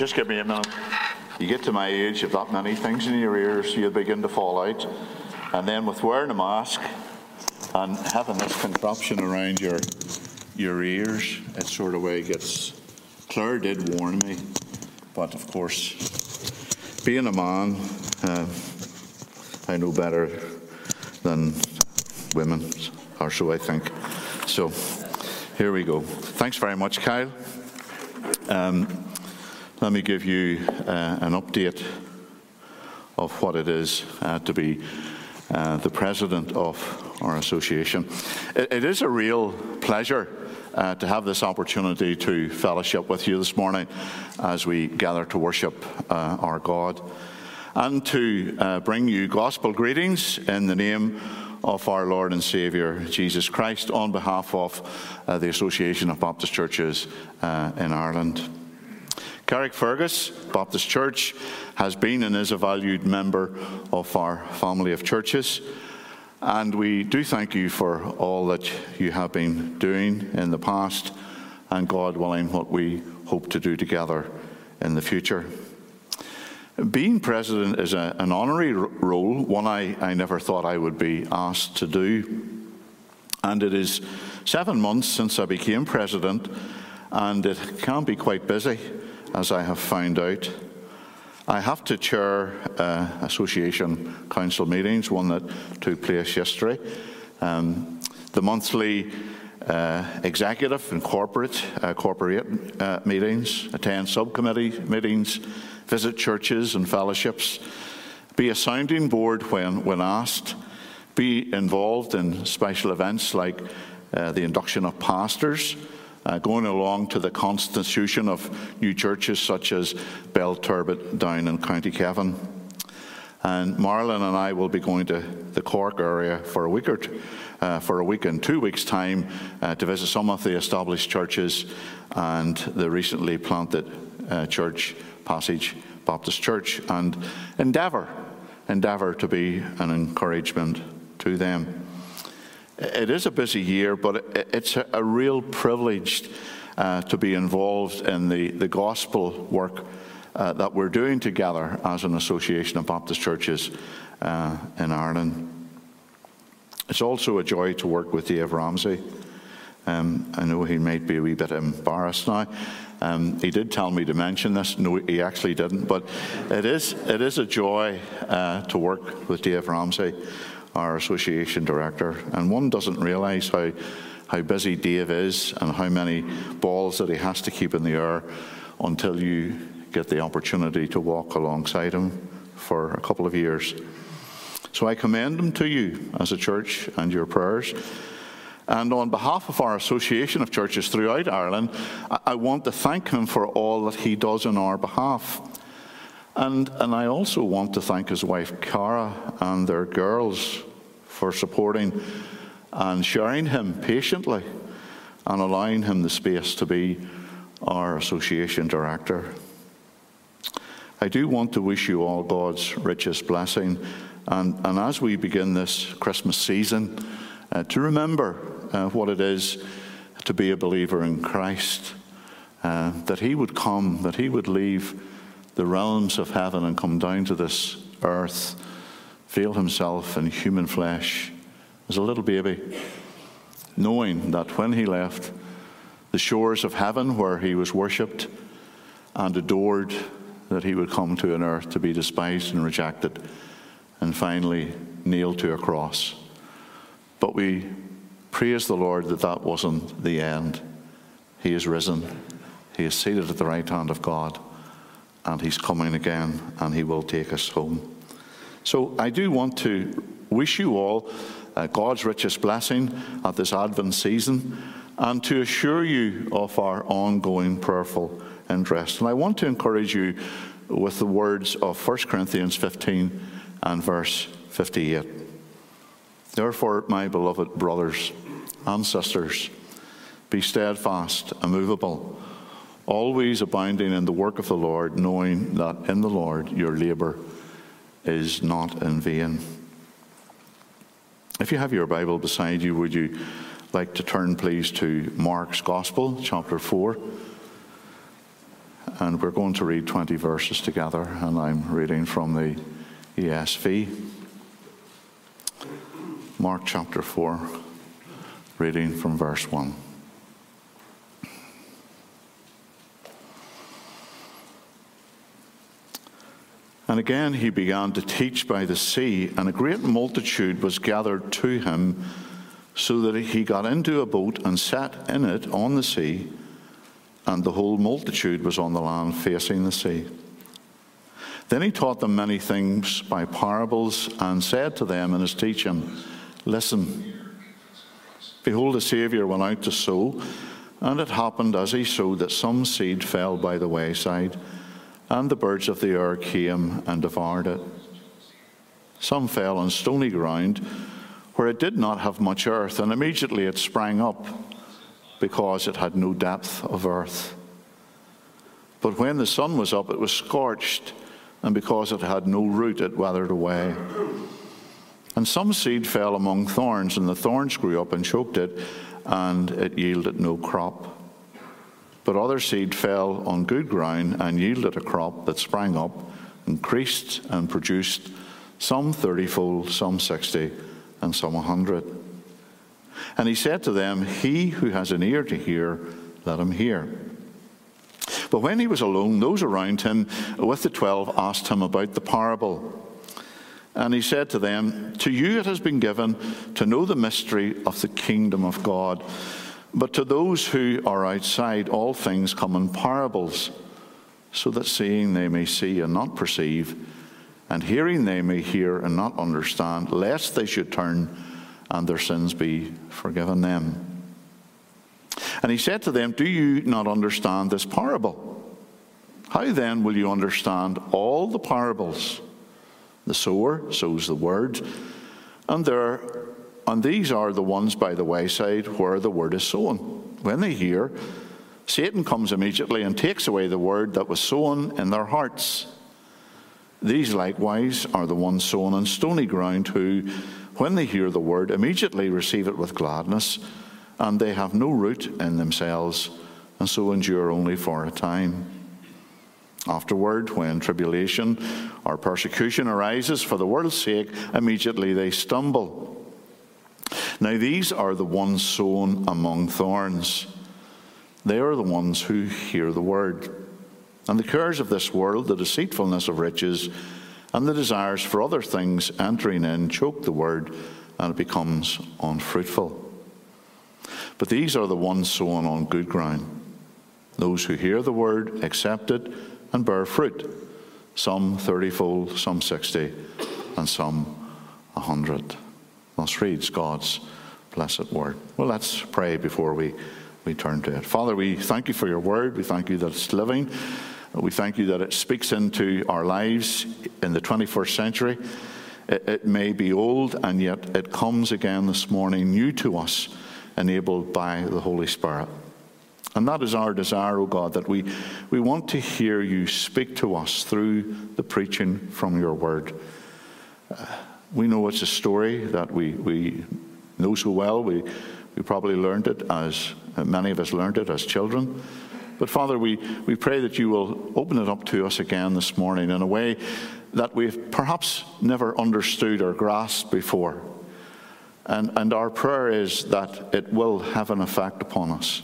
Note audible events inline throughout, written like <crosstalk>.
just give me a minute. You get to my age, you've that many things in your ears, you begin to fall out. And then with wearing a mask and having this contraption around your your ears, it sort of way gets. Claire did warn me, but of course, being a man, uh, I know better than women, or so I think. So here we go. Thanks very much, Kyle. Um, let me give you uh, an update of what it is uh, to be uh, the president of our association. it, it is a real pleasure uh, to have this opportunity to fellowship with you this morning as we gather to worship uh, our God and to uh, bring you gospel greetings in the name of our Lord and Saviour Jesus Christ on behalf of uh, the Association of Baptist Churches uh, in Ireland. Carrickfergus Baptist Church has been and is a valued member of our family of churches. And we do thank you for all that you have been doing in the past, and God willing, what we hope to do together in the future. Being president is a, an honorary role, one I, I never thought I would be asked to do. And it is seven months since I became president, and it can be quite busy, as I have found out. I have to chair uh, association council meetings, one that took place yesterday. Um, the monthly uh, executive and corporate uh, corporate uh, meetings, attend subcommittee meetings, visit churches and fellowships, be a sounding board when, when asked, be involved in special events like uh, the induction of pastors, uh, going along to the constitution of new churches such as Bell Belturbet down in County Cavan. And Marlon and I will be going to the Cork area for a week or two, uh, for a week in two weeks' time uh, to visit some of the established churches and the recently planted uh, church Passage Baptist Church and endeavour, endeavour to be an encouragement to them. It is a busy year, but it's a real privilege uh, to be involved in the, the gospel work uh, that we're doing together as an association of Baptist churches uh, in Ireland. It's also a joy to work with Dave Ramsey. Um, I know he might be a wee bit embarrassed now. Um, he did tell me to mention this. No, he actually didn't. But it is, it is a joy uh, to work with Dave Ramsey, our association director. And one doesn't realise how, how busy Dave is and how many balls that he has to keep in the air until you get the opportunity to walk alongside him for a couple of years. So I commend him to you as a church and your prayers. And on behalf of our Association of Churches throughout Ireland, I want to thank him for all that he does on our behalf. And, and I also want to thank his wife, Cara, and their girls for supporting and sharing him patiently and allowing him the space to be our association director. I do want to wish you all God's richest blessing. And, and as we begin this Christmas season, uh, to remember uh, what it is to be a believer in Christ, uh, that He would come, that He would leave the realms of heaven and come down to this earth, feel Himself in human flesh as a little baby, knowing that when He left the shores of heaven where He was worshipped and adored, that He would come to an earth to be despised and rejected and finally nailed to a cross. But we Praise the Lord that that wasn't the end. He is risen. He is seated at the right hand of God. And He's coming again and He will take us home. So I do want to wish you all uh, God's richest blessing at this Advent season and to assure you of our ongoing prayerful interest. And I want to encourage you with the words of 1 Corinthians 15 and verse 58. Therefore, my beloved brothers and sisters, be steadfast, immovable, always abounding in the work of the Lord, knowing that in the Lord your labor is not in vain. If you have your Bible beside you, would you like to turn, please, to Mark's Gospel, chapter 4? and we're going to read 20 verses together, and I'm reading from the ESV. Mark chapter 4, reading from verse 1. And again he began to teach by the sea, and a great multitude was gathered to him, so that he got into a boat and sat in it on the sea, and the whole multitude was on the land facing the sea. Then he taught them many things by parables, and said to them in his teaching, Listen, behold, the Saviour went out to sow, and it happened as he sowed that some seed fell by the wayside and the birds of the air came and devoured it. Some fell on stony ground where it did not have much earth, and immediately it sprang up because it had no depth of earth. But when the sun was up, it was scorched, and because it had no root, it withered away. And some seed fell among thorns, and the thorns grew up and choked it, and it yielded no crop. But other seed fell on good ground and yielded a crop that sprang up, increased, and produced some thirtyfold, some sixty, and some a hundred. And he said to them, He who has an ear to hear, let him hear. But when he was alone, those around him with the twelve asked him about the parable. And he said to them, To you it has been given to know the mystery of the kingdom of God. But to those who are outside, all things come in parables, so that seeing they may see and not perceive, and hearing they may hear and not understand, lest they should turn and their sins be forgiven them. And he said to them, Do you not understand this parable? How then will you understand all the parables? The sower sows the word, and there and these are the ones by the wayside where the word is sown. When they hear, Satan comes immediately and takes away the word that was sown in their hearts. These likewise are the ones sown on stony ground who, when they hear the word, immediately receive it with gladness, and they have no root in themselves, and so endure only for a time. Afterward, when tribulation or persecution arises for the world's sake, immediately they stumble. Now, these are the ones sown among thorns. They are the ones who hear the word. And the cares of this world, the deceitfulness of riches, and the desires for other things entering in choke the word, and it becomes unfruitful. But these are the ones sown on good ground. Those who hear the word, accept it, and bear fruit, some thirtyfold, some sixty, and some a hundred. Thus reads God's blessed word. Well, let's pray before we, we turn to it. Father, we thank you for your word. We thank you that it's living. We thank you that it speaks into our lives in the 21st century. It, it may be old, and yet it comes again this morning new to us, enabled by the Holy Spirit. And that is our desire, O oh God, that we, we want to hear you speak to us through the preaching from your word. Uh, we know it's a story that we, we know so well. We, we probably learned it as uh, many of us learned it as children. But Father, we, we pray that you will open it up to us again this morning in a way that we've perhaps never understood or grasped before. And, and our prayer is that it will have an effect upon us.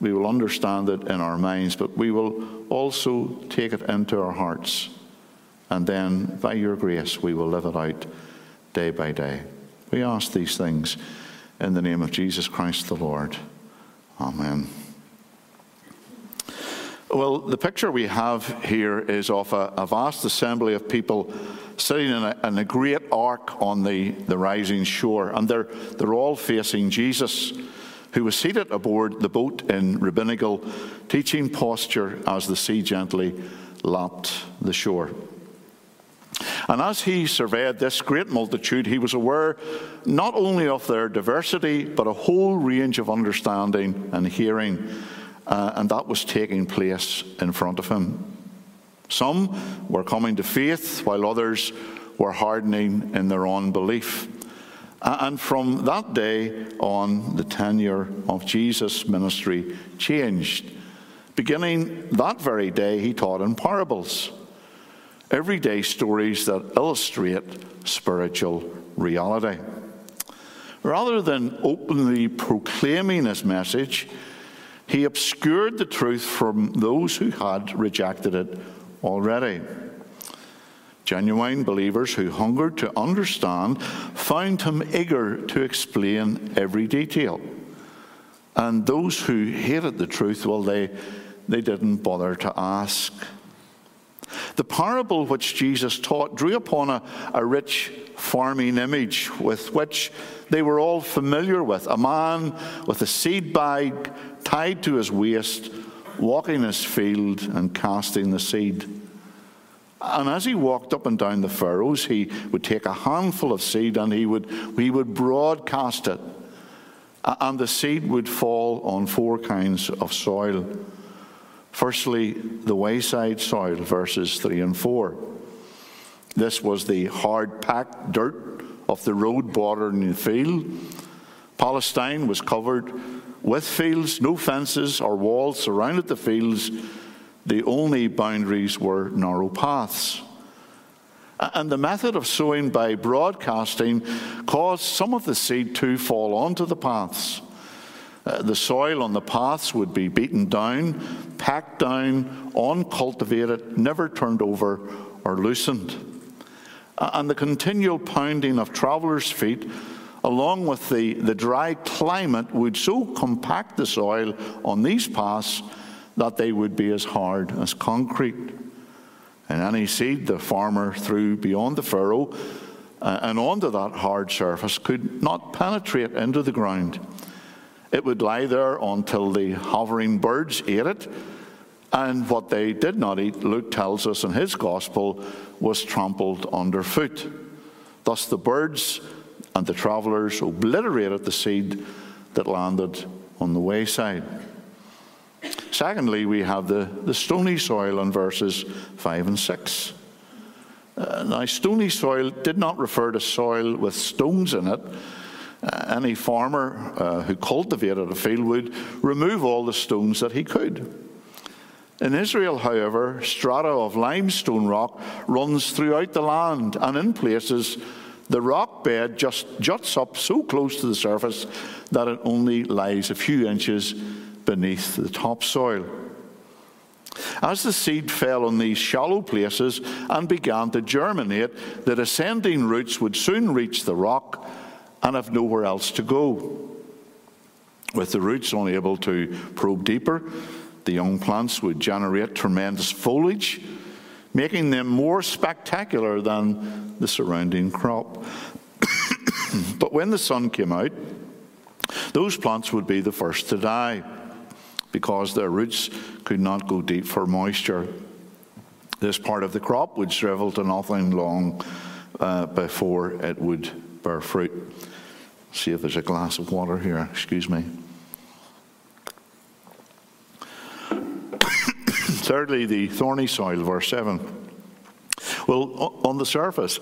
We will understand it in our minds, but we will also take it into our hearts and then, by your grace, we will live it out day by day. We ask these things in the name of Jesus Christ the Lord. Amen. Well, the picture we have here is of a, a vast assembly of people sitting in a, in a, great arc on the, the rising shore, and they're, they're all facing Jesus, who was seated aboard the boat in rabbinical, teaching posture as the sea gently lapped the shore. And as he surveyed this great multitude, he was aware not only of their diversity, but a whole range of understanding and hearing. Uh, and that was taking place in front of him. Some were coming to faith, while others were hardening in their unbelief. And from that day on, the tenure of Jesus' ministry changed Beginning that very day, he taught in parables, everyday stories that illustrate spiritual reality. Rather than openly proclaiming his message, he obscured the truth from those who had rejected it already. Genuine believers who hungered to understand found him eager to explain every detail. And those who hated the truth, well, they, they didn't bother to ask. The parable which Jesus taught drew upon a, a rich farming image with which they were all familiar with a man with a seed bag tied to his waist, walking his field and casting the seed. And as he walked up and down the furrows, he would take a handful of seed and he would, he would broadcast it. And the seed would fall on four kinds of soil. Firstly, the wayside soil, verses 3 and 4. This was the hard packed dirt of the road bordering the field. Palestine was covered with fields, no fences or walls surrounded the fields. The only boundaries were narrow paths. And the method of sowing by broadcasting caused some of the seed to fall onto the paths. Uh, the soil on the paths would be beaten down, packed down, uncultivated, never turned over or loosened. And the continual pounding of travelers' feet along with the, the dry climate, would so compact the soil on these paths that they would be as hard as concrete. And any seed the farmer threw beyond the furrow uh, and onto that hard surface could not penetrate into the ground. It would lie there until the hovering birds ate it. And what they did not eat, Luke tells us in his gospel, was trampled underfoot. Thus the birds and the travellers obliterated the seed that landed on the wayside. Secondly, we have the, the stony soil in verses 5 and 6. Uh, now, stony soil did not refer to soil with stones in it. Uh, any farmer uh, who cultivated a field would remove all the stones that he could. In Israel, however, strata of limestone rock runs throughout the land, and in places the rock bed just juts up so close to the surface that it only lies a few inches beneath the topsoil. As the seed fell on these shallow places and began to germinate, the descending roots would soon reach the rock and have nowhere else to go. With the roots unable to probe deeper, the young plants would generate tremendous foliage making them more spectacular than the surrounding crop. <coughs> but when the sun came out, those plants would be the first to die because their roots could not go deep for moisture. This part of the crop would shrivel to nothing long uh, before it would bear fruit. See if there's a glass of water here, excuse me. <coughs> Thirdly, the thorny soil, verse 7. Well, on the surface,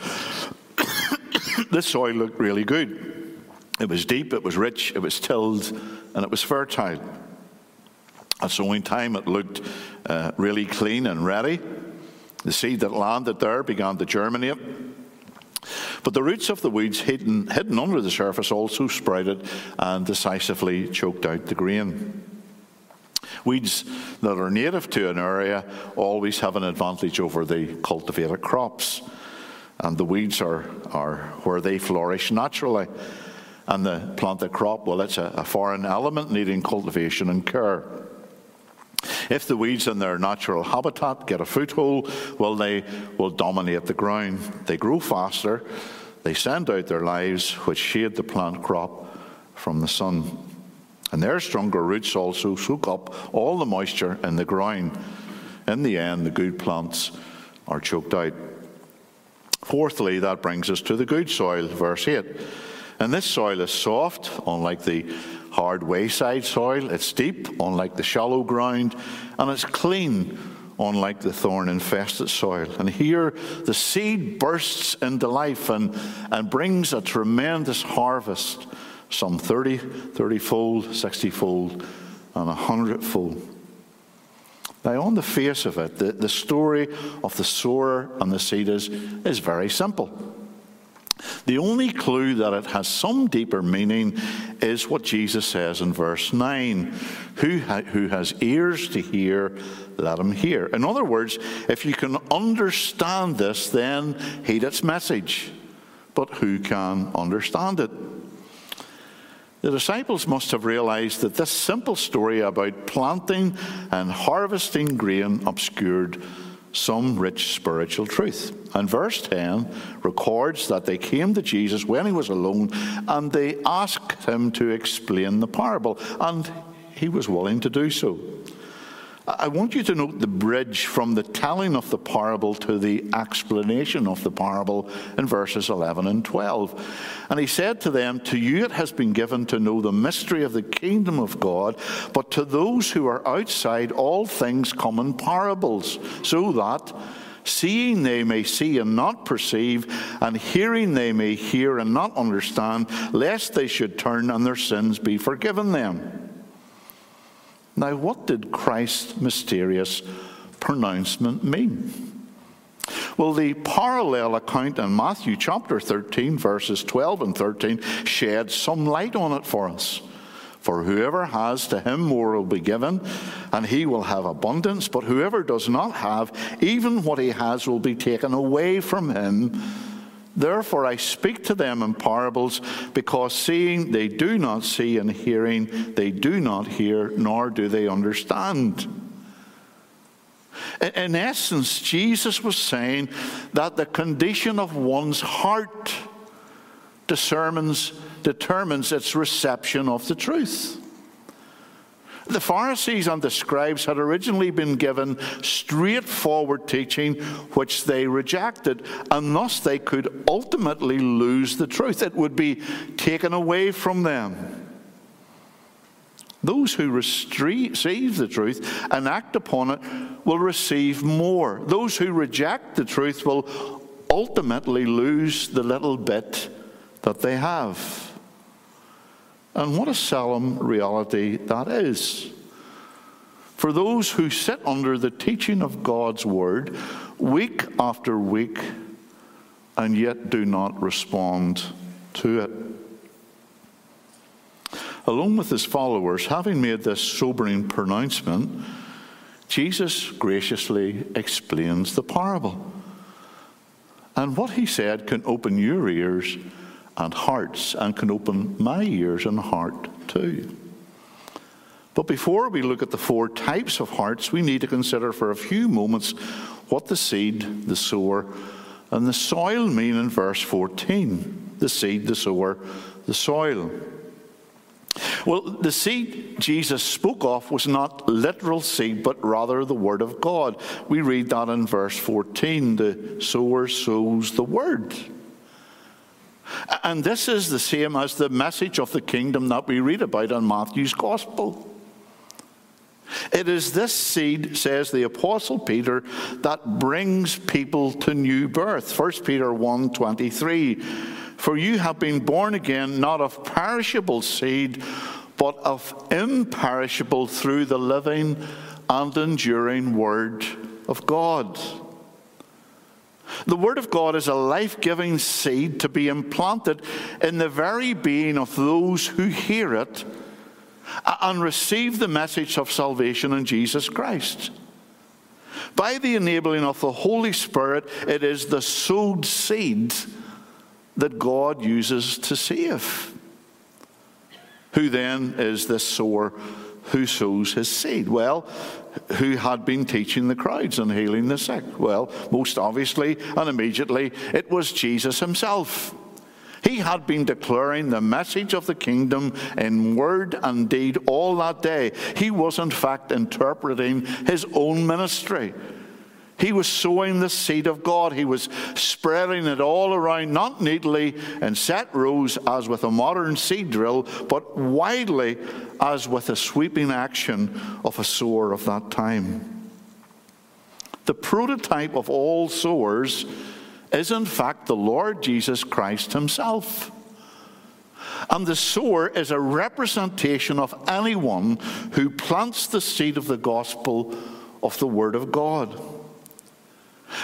<coughs> this soil looked really good. It was deep, it was rich, it was tilled, and it was fertile. At sowing time, it looked uh, really clean and ready. The seed that landed there began to germinate. But the roots of the weeds hidden, hidden under the surface also sprouted and decisively choked out the grain. Weeds that are native to an area always have an advantage over the cultivated crops. And the weeds are, are where they flourish naturally. And the planted crop, well, it's a, a foreign element needing cultivation and care. If the weeds in their natural habitat get a foothold, well, they will dominate the ground. They grow faster, they send out their lives, which shade the plant crop from the sun. And their stronger roots also soak up all the moisture in the ground. In the end, the good plants are choked out. Fourthly, that brings us to the good soil, verse 8. And this soil is soft, unlike the hard wayside soil. It's deep, unlike the shallow ground. And it's clean, unlike the thorn infested soil. And here the seed bursts into life and, and brings a tremendous harvest some 30, 30 fold, 60 fold, and 100 fold. Now, on the face of it, the, the story of the sower and the seed is, is very simple. The only clue that it has some deeper meaning is what Jesus says in verse 9 Who, ha- who has ears to hear, let him hear. In other words, if you can understand this, then heed its message. But who can understand it? The disciples must have realized that this simple story about planting and harvesting grain obscured some rich spiritual truth. And verse 10 records that they came to Jesus when he was alone and they asked him to explain the parable, and he was willing to do so. I want you to note the bridge from the telling of the parable to the explanation of the parable in verses 11 and 12. And he said to them, To you it has been given to know the mystery of the kingdom of God, but to those who are outside, all things come in parables, so that seeing they may see and not perceive, and hearing they may hear and not understand, lest they should turn and their sins be forgiven them. Now, what did Christ's mysterious pronouncement mean? Well, the parallel account in Matthew chapter 13, verses 12 and 13, sheds some light on it for us. For whoever has, to him more will be given, and he will have abundance. But whoever does not have, even what he has will be taken away from him. Therefore, I speak to them in parables, because seeing they do not see, and hearing they do not hear, nor do they understand. In essence, Jesus was saying that the condition of one's heart determines, determines its reception of the truth. The Pharisees and the scribes had originally been given straightforward teaching, which they rejected, and thus they could ultimately lose the truth. It would be taken away from them. Those who receive the truth and act upon it will receive more. Those who reject the truth will ultimately lose the little bit that they have. And what a solemn reality that is. For those who sit under the teaching of God's word week after week and yet do not respond to it. Along with his followers, having made this sobering pronouncement, Jesus graciously explains the parable. And what he said can open your ears and hearts and can open my ears and heart too. But before we look at the four types of hearts, we need to consider for a few moments what the seed, the sower, and the soil mean in verse 14. The seed, the sower, the soil. Well, the seed Jesus spoke of was not literal seed, but rather the Word of God. We read that in verse 14 the sower sows the Word. And this is the same as the message of the kingdom that we read about in Matthew's Gospel. It is this seed, says the Apostle Peter, that brings people to new birth. 1 Peter 1 23. For you have been born again, not of perishable seed, but of imperishable through the living and enduring Word of God. The Word of God is a life giving seed to be implanted in the very being of those who hear it uh, and receive the message of salvation in Jesus Christ. By the enabling of the Holy Spirit, it is the sowed seed that God uses to save. Who then is this sower who sows his seed? Well, who had been teaching the crowds and healing the sick? Well, most obviously and immediately, it was Jesus himself. He had been declaring the message of the kingdom in word and deed all that day. He was, in fact, interpreting his own ministry. He was sowing the seed of God. He was spreading it all around, not neatly in set rows as with a modern seed drill, but widely as with a sweeping action of a sower of that time. The prototype of all sowers is, in fact, the Lord Jesus Christ Himself. And the sower is a representation of anyone who plants the seed of the gospel of the Word of God.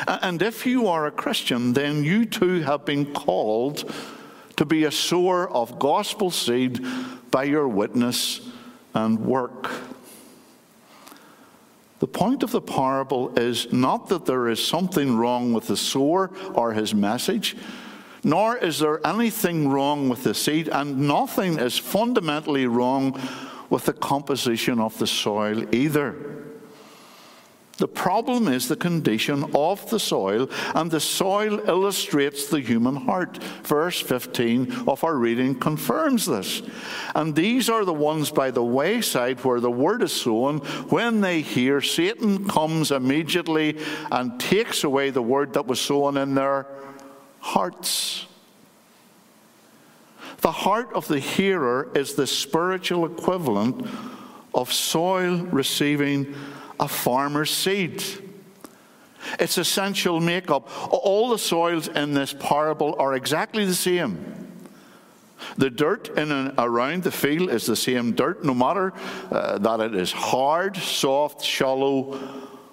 And if you are a Christian, then you too have been called to be a sower of gospel seed by your witness and work. The point of the parable is not that there is something wrong with the sower or his message, nor is there anything wrong with the seed, and nothing is fundamentally wrong with the composition of the soil either. The problem is the condition of the soil, and the soil illustrates the human heart. Verse 15 of our reading confirms this. And these are the ones by the wayside where the word is sown. When they hear, Satan comes immediately and takes away the word that was sown in their hearts. The heart of the hearer is the spiritual equivalent of soil receiving a farmer's seed. Its essential makeup. All the soils in this parable are exactly the same. The dirt in and around the field is the same dirt, no matter uh, that it is hard, soft, shallow,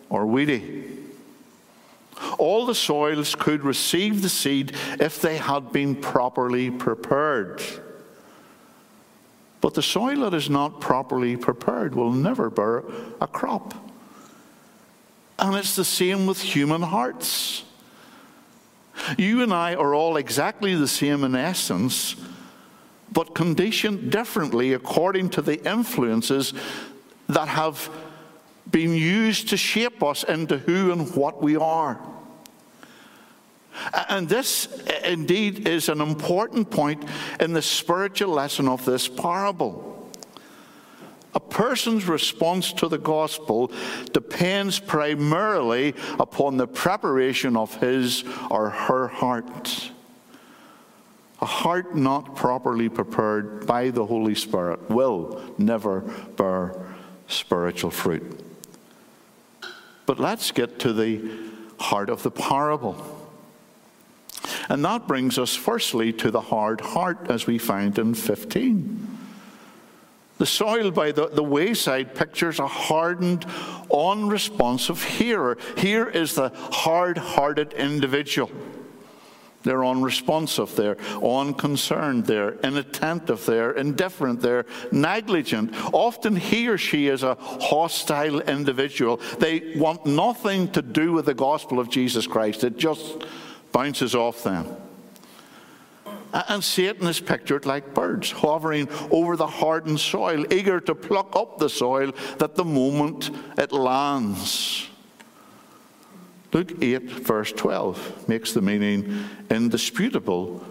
or weedy. All the soils could receive the seed if they had been properly prepared. But the soil that is not properly prepared will never bear a crop. And it's the same with human hearts. You and I are all exactly the same in essence, but conditioned differently according to the influences that have been used to shape us into who and what we are. And this indeed is an important point in the spiritual lesson of this parable. A person's response to the gospel depends primarily upon the preparation of his or her heart. A heart not properly prepared by the Holy Spirit will never bear spiritual fruit. But let's get to the heart of the parable. And that brings us firstly to the hard heart, as we find in 15. The soil by the, the wayside pictures a hardened, unresponsive hearer. Here is the hard hearted individual. They're unresponsive, they're unconcerned, they're inattentive, they're indifferent, they're negligent. Often he or she is a hostile individual. They want nothing to do with the gospel of Jesus Christ, it just bounces off them. And Satan is pictured like birds hovering over the hardened soil, eager to pluck up the soil that the moment it lands. Luke 8, verse 12, makes the meaning indisputable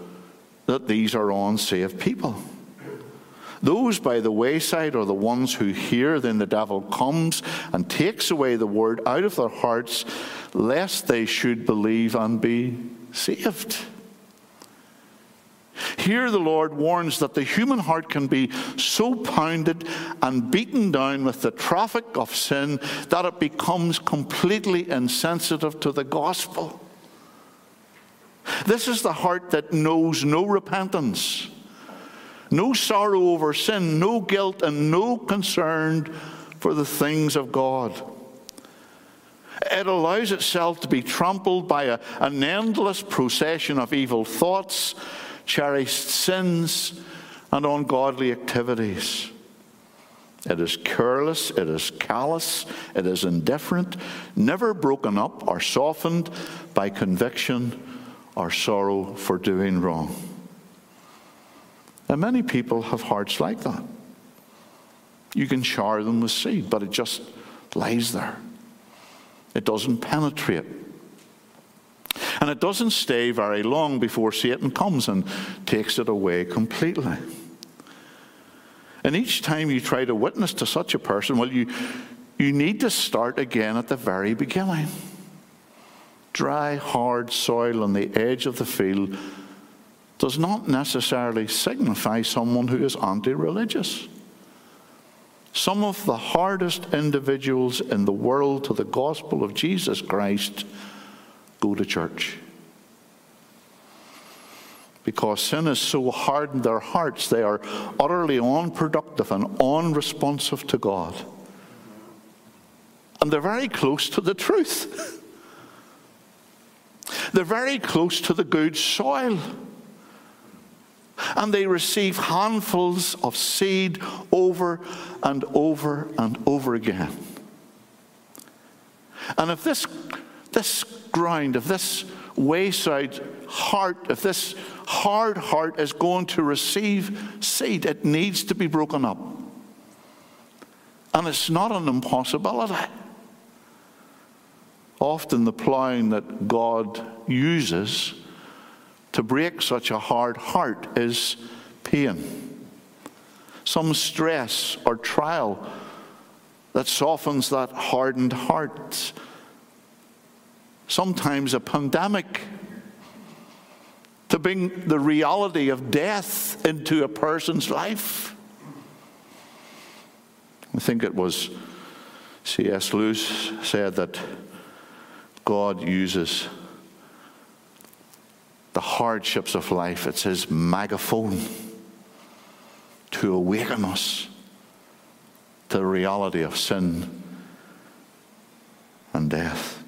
that these are unsaved people. Those by the wayside are the ones who hear, then the devil comes and takes away the word out of their hearts, lest they should believe and be saved. Here, the Lord warns that the human heart can be so pounded and beaten down with the traffic of sin that it becomes completely insensitive to the gospel. This is the heart that knows no repentance, no sorrow over sin, no guilt, and no concern for the things of God. It allows itself to be trampled by a, an endless procession of evil thoughts cherished sins, and ungodly activities. It is careless, it is callous, it is indifferent, never broken up or softened by conviction or sorrow for doing wrong. And many people have hearts like that. You can shower them with seed, but it just lies there. It doesn't penetrate. And it doesn't stay very long before Satan comes and takes it away completely. And each time you try to witness to such a person, well, you, you need to start again at the very beginning. Dry, hard soil on the edge of the field does not necessarily signify someone who is anti religious. Some of the hardest individuals in the world to the gospel of Jesus Christ go to church. Because sin has so hardened their hearts, they are utterly unproductive and unresponsive to God. And they're very close to the truth. <laughs> they're very close to the good soil. And they receive handfuls of seed over and over and over again. And if this, this ground, if this wayside heart, if this hard heart is going to receive seed, it needs to be broken up. And it's not an impossibility. Often the ploughing that God uses to break such a hard heart is pain. Some stress or trial that softens that hardened heart. Sometimes a pandemic to bring the reality of death into a person's life. I think it was C.S. Lewis said that God uses the hardships of life, it's his megaphone to awaken us to the reality of sin and death.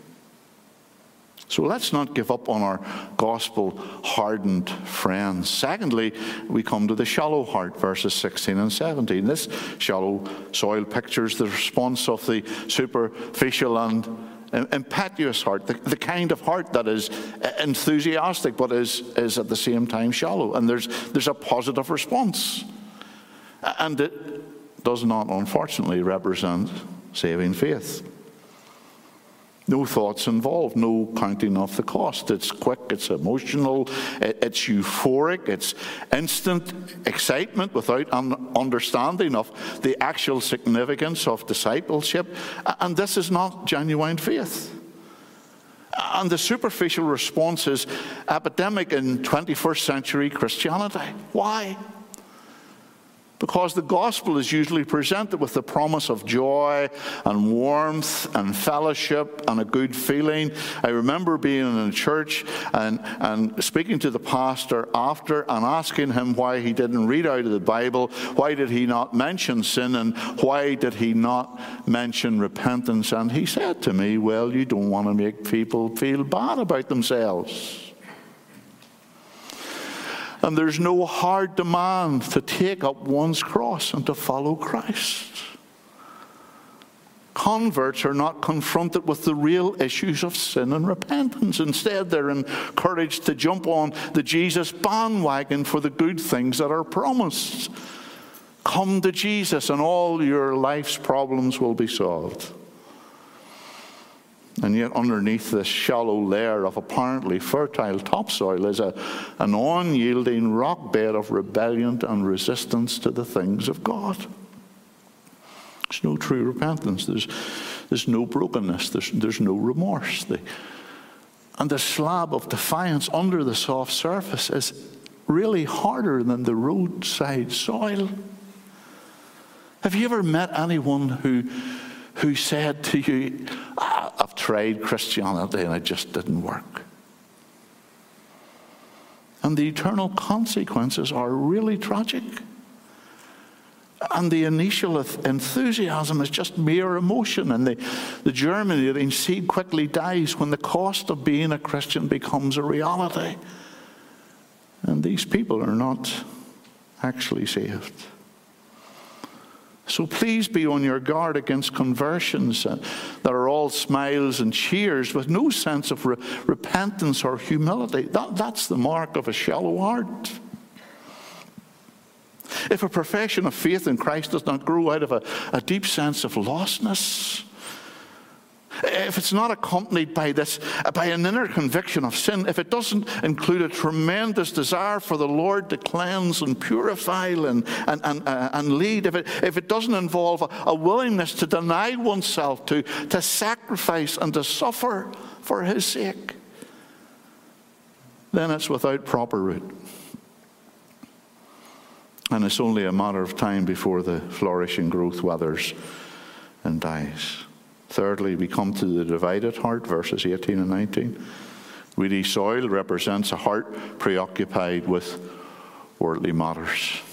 So let's not give up on our gospel hardened friends. Secondly, we come to the shallow heart, verses 16 and 17. This shallow soil pictures the response of the superficial and impetuous heart, the, the kind of heart that is enthusiastic but is, is at the same time shallow. And there's, there's a positive response. And it does not, unfortunately, represent saving faith. No thoughts involved, no counting of the cost. It's quick, it's emotional, it's euphoric, it's instant excitement without an understanding of the actual significance of discipleship. And this is not genuine faith. And the superficial response is epidemic in 21st century Christianity. Why? Because the gospel is usually presented with the promise of joy and warmth and fellowship and a good feeling. I remember being in a church and, and speaking to the pastor after and asking him why he didn't read out of the Bible, why did he not mention sin, and why did he not mention repentance. And he said to me, Well, you don't want to make people feel bad about themselves. And there's no hard demand to take up one's cross and to follow Christ. Converts are not confronted with the real issues of sin and repentance. Instead, they're encouraged to jump on the Jesus bandwagon for the good things that are promised. Come to Jesus, and all your life's problems will be solved. And yet, underneath this shallow layer of apparently fertile topsoil is a, an unyielding rock bed of rebellion and resistance to the things of God. There's no true repentance, there's, there's no brokenness, there's, there's no remorse. The, and the slab of defiance under the soft surface is really harder than the roadside soil. Have you ever met anyone who who said to you, ah, I've tried Christianity and it just didn't work. And the eternal consequences are really tragic. And the initial enthusiasm is just mere emotion, and the, the germinating seed quickly dies when the cost of being a Christian becomes a reality. And these people are not actually saved. So please be on your guard against conversions that are all smiles and cheers with no sense of re- repentance or humility. That, that's the mark of a shallow heart. If a profession of faith in Christ does not grow out of a, a deep sense of lostness, if it's not accompanied by this, by an inner conviction of sin, if it doesn't include a tremendous desire for the Lord to cleanse and purify and, and, and, uh, and lead, if it, if it doesn't involve a, a willingness to deny oneself, to, to sacrifice and to suffer for His sake, then it's without proper root. And it's only a matter of time before the flourishing growth withers and dies. Thirdly, we come to the divided heart, verses 18 and 19. Weedy soil represents a heart preoccupied with worldly matters.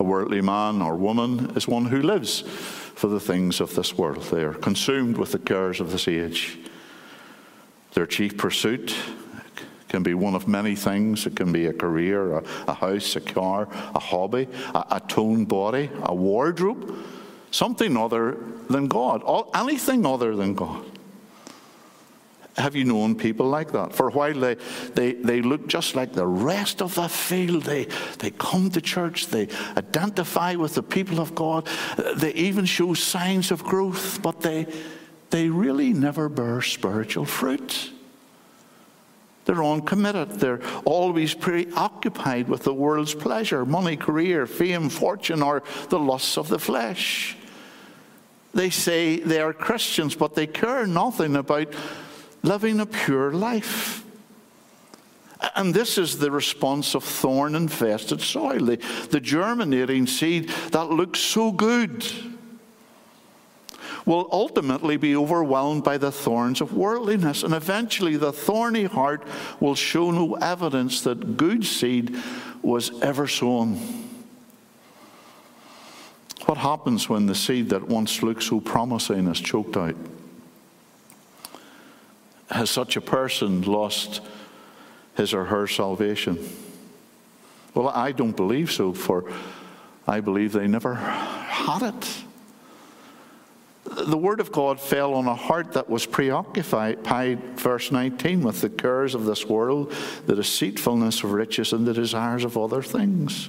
A worldly man or woman is one who lives for the things of this world. They are consumed with the cares of this age. Their chief pursuit can be one of many things. It can be a career, a, a house, a car, a hobby, a, a toned body, a wardrobe, something other than God, anything other than God. Have you known people like that? For a while, they, they, they look just like the rest of the field. They, they come to church, they identify with the people of God, they even show signs of growth, but they, they really never bear spiritual fruit. They're uncommitted. They're always preoccupied with the world's pleasure money, career, fame, fortune, or the lusts of the flesh. They say they are Christians, but they care nothing about living a pure life. And this is the response of thorn infested soil, the, the germinating seed that looks so good will ultimately be overwhelmed by the thorns of worldliness. And eventually, the thorny heart will show no evidence that good seed was ever sown. What happens when the seed that once looked so promising is choked out? Has such a person lost his or her salvation? Well, I don't believe so, for I believe they never had it the word of God fell on a heart that was preoccupied, verse 19, with the cares of this world, the deceitfulness of riches, and the desires of other things.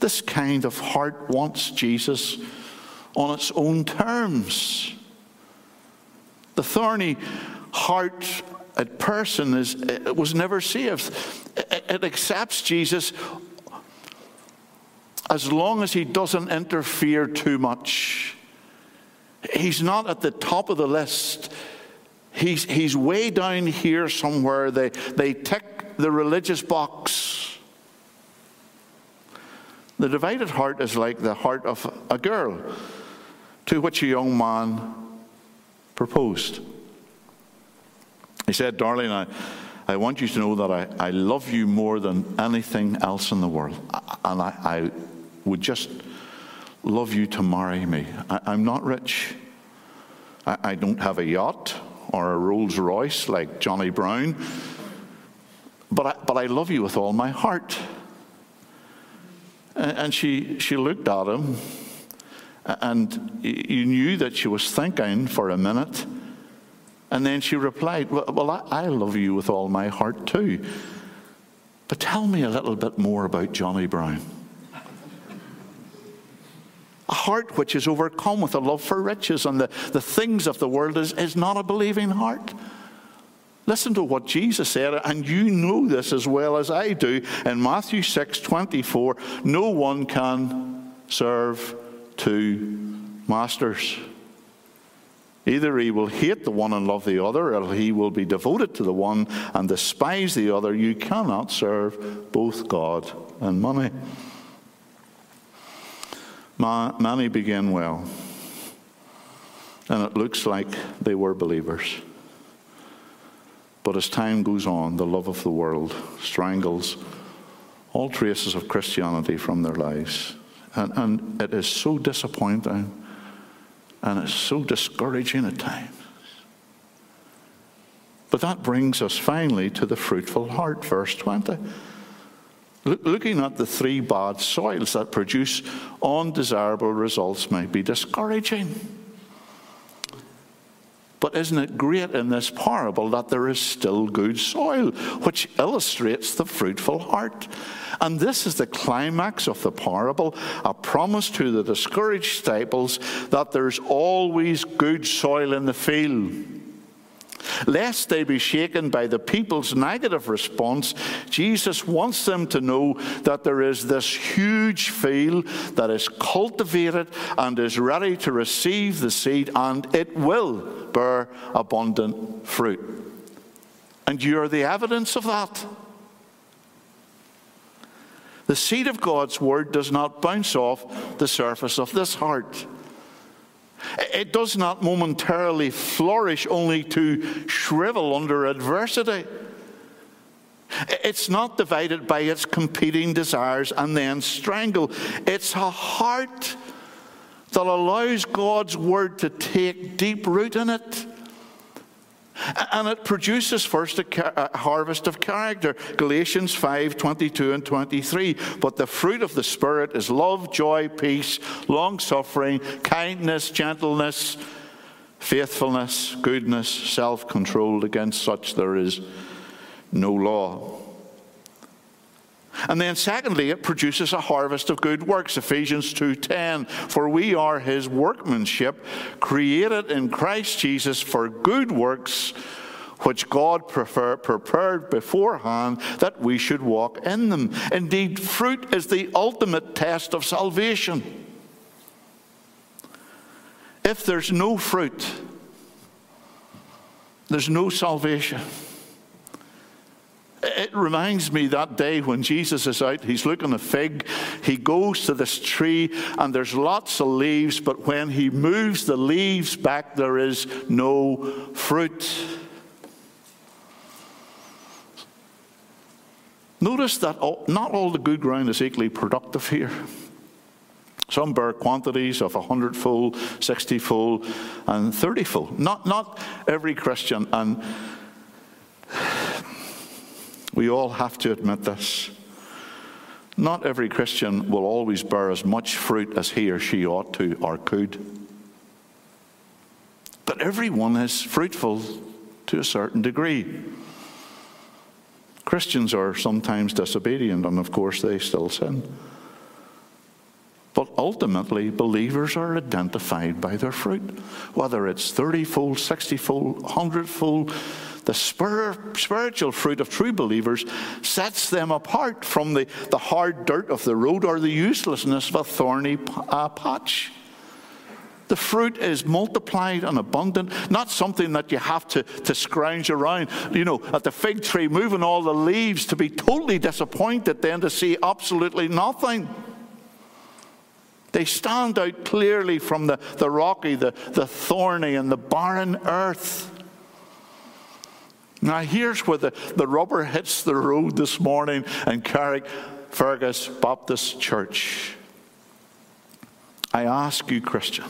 This kind of heart wants Jesus on its own terms. The thorny heart a person is, was never saved. It accepts Jesus as long as he doesn't interfere too much. He's not at the top of the list. He's, he's way down here somewhere. They, they tick the religious box. The divided heart is like the heart of a girl to which a young man proposed. He said, Darling, I, I want you to know that I, I love you more than anything else in the world. And I, I would just love you to marry me. I, am not rich. I, I don't have a yacht or a Rolls Royce like Johnny Brown, but I, but I love you with all my heart. And she, she looked at him, and you knew that she was thinking for a minute. And then she replied, Well, well I, I love you with all my heart too. But tell me a little bit more about Johnny Brown. A heart which is overcome with a love for riches and the, the things of the world is, is not a believing heart. Listen to what Jesus said, and you know this as well as I do. In Matthew 6 24, no one can serve two masters. Either he will hate the one and love the other, or he will be devoted to the one and despise the other. You cannot serve both God and money. Many began well, and it looks like they were believers. But as time goes on, the love of the world strangles all traces of Christianity from their lives. And, and it is so disappointing and it's so discouraging at times. But that brings us finally to the fruitful heart, verse 20 looking at the three bad soils that produce undesirable results might be discouraging. But isn't it great in this parable that there is still good soil, which illustrates the fruitful heart? And this is the climax of the parable a promise to the discouraged disciples that there's always good soil in the field lest they be shaken by the people's negative response, Jesus wants them to know that there is this huge field that is cultivated and is ready to receive the seed, and it will bear abundant fruit. And you are the evidence of that. The seed of God's word does not bounce off the surface of this heart. It does not momentarily flourish only to shrivel under adversity. It's not divided by its competing desires and then strangle. It's a heart that allows God's word to take deep root in it. And it produces first a, harvest of character. Galatians 5 22 and 23. But the fruit of the Spirit is love, joy, peace, long suffering, kindness, gentleness, faithfulness, goodness, self control. Against such there is no law. And then secondly, it produces a harvest of good works. Ephesians 2:10. For we are his workmanship, created in Christ Jesus for good works, which God prefer, prepared beforehand that we should walk in them. Indeed, fruit is the ultimate test of salvation. If there's no fruit, there's no salvation. It reminds me that day when Jesus is out, he's looking a fig. He goes to this tree, and there's lots of leaves, but when he moves the leaves back, there is no fruit. Notice that not all the good ground is equally productive here. Some bear quantities of a hundredfold, sixtyfold, and thirtyfold. Not, not every Christian, and we all have to admit this. Not every Christian will always bear as much fruit as he or she ought to or could. But everyone is fruitful to a certain degree. Christians are sometimes disobedient, and of course, they still sin. But ultimately, believers are identified by their fruit, whether it's 30 fold, 60 fold, 100 fold the spiritual fruit of true believers sets them apart from the, the hard dirt of the road or the uselessness of a thorny uh, patch. The fruit is multiplied and abundant, not something that you have to, to scrounge around. You know, at the fig tree, moving all the leaves to be totally disappointed, then to see absolutely nothing. They stand out clearly from the, the rocky, the, the thorny, and the barren earth. Now, here's where the, the rubber hits the road this morning in Carrickfergus Baptist Church. I ask you, Christian,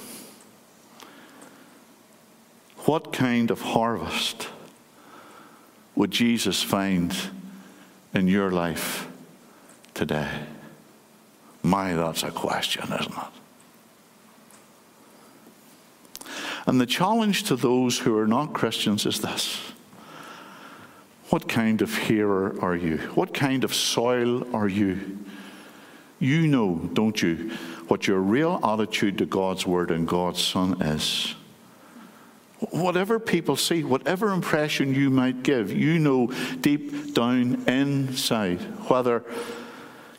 what kind of harvest would Jesus find in your life today? My, that's a question, isn't it? And the challenge to those who are not Christians is this what kind of hearer are you? What kind of soil are you? You know, don't you, what your real attitude to God's Word and God's Son is. Whatever people see, whatever impression you might give, you know deep down inside whether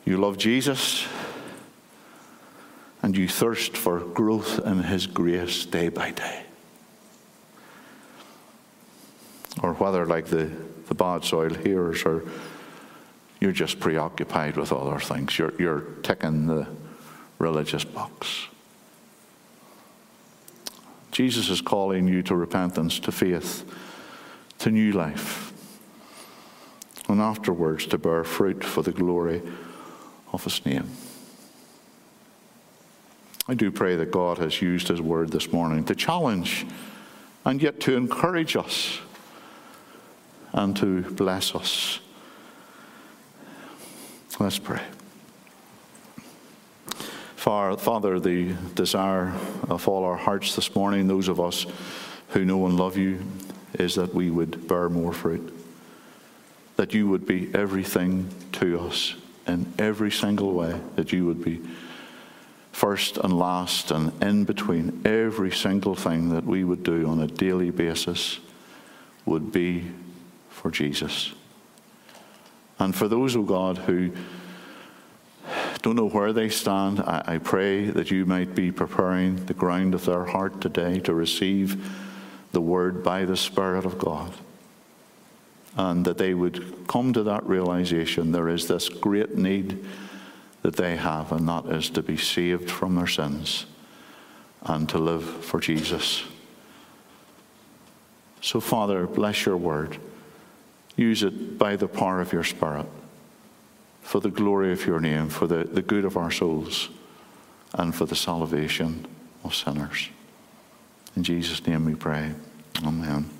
you love Jesus and you thirst for growth in His grace day by day. Or whether, like the the bad soil hearers are you're just preoccupied with other things. You're, you're ticking the religious box. Jesus is calling you to repentance, to faith, to new life, and afterwards to bear fruit for the glory of His name. I do pray that God has used His word this morning to challenge and yet to encourage us and to bless us. Let's pray. Father, the desire of all our hearts this morning, those of us who know and love you, is that we would bear more fruit. That you would be everything to us in every single way. That you would be first and last and in between. Every single thing that we would do on a daily basis would be for Jesus. And for those, oh God, who don't know where they stand, I, I, pray that you might be preparing the ground of their heart today to receive the word by the Spirit of God. And that they would come to that realization there is this great need that they have, and that is to be saved from their sins and to live for Jesus. So, Father, bless your word. Use it by the power of your Spirit for the glory of your name, for the, the good of our souls, and for the salvation of sinners. In Jesus' name we pray. Amen.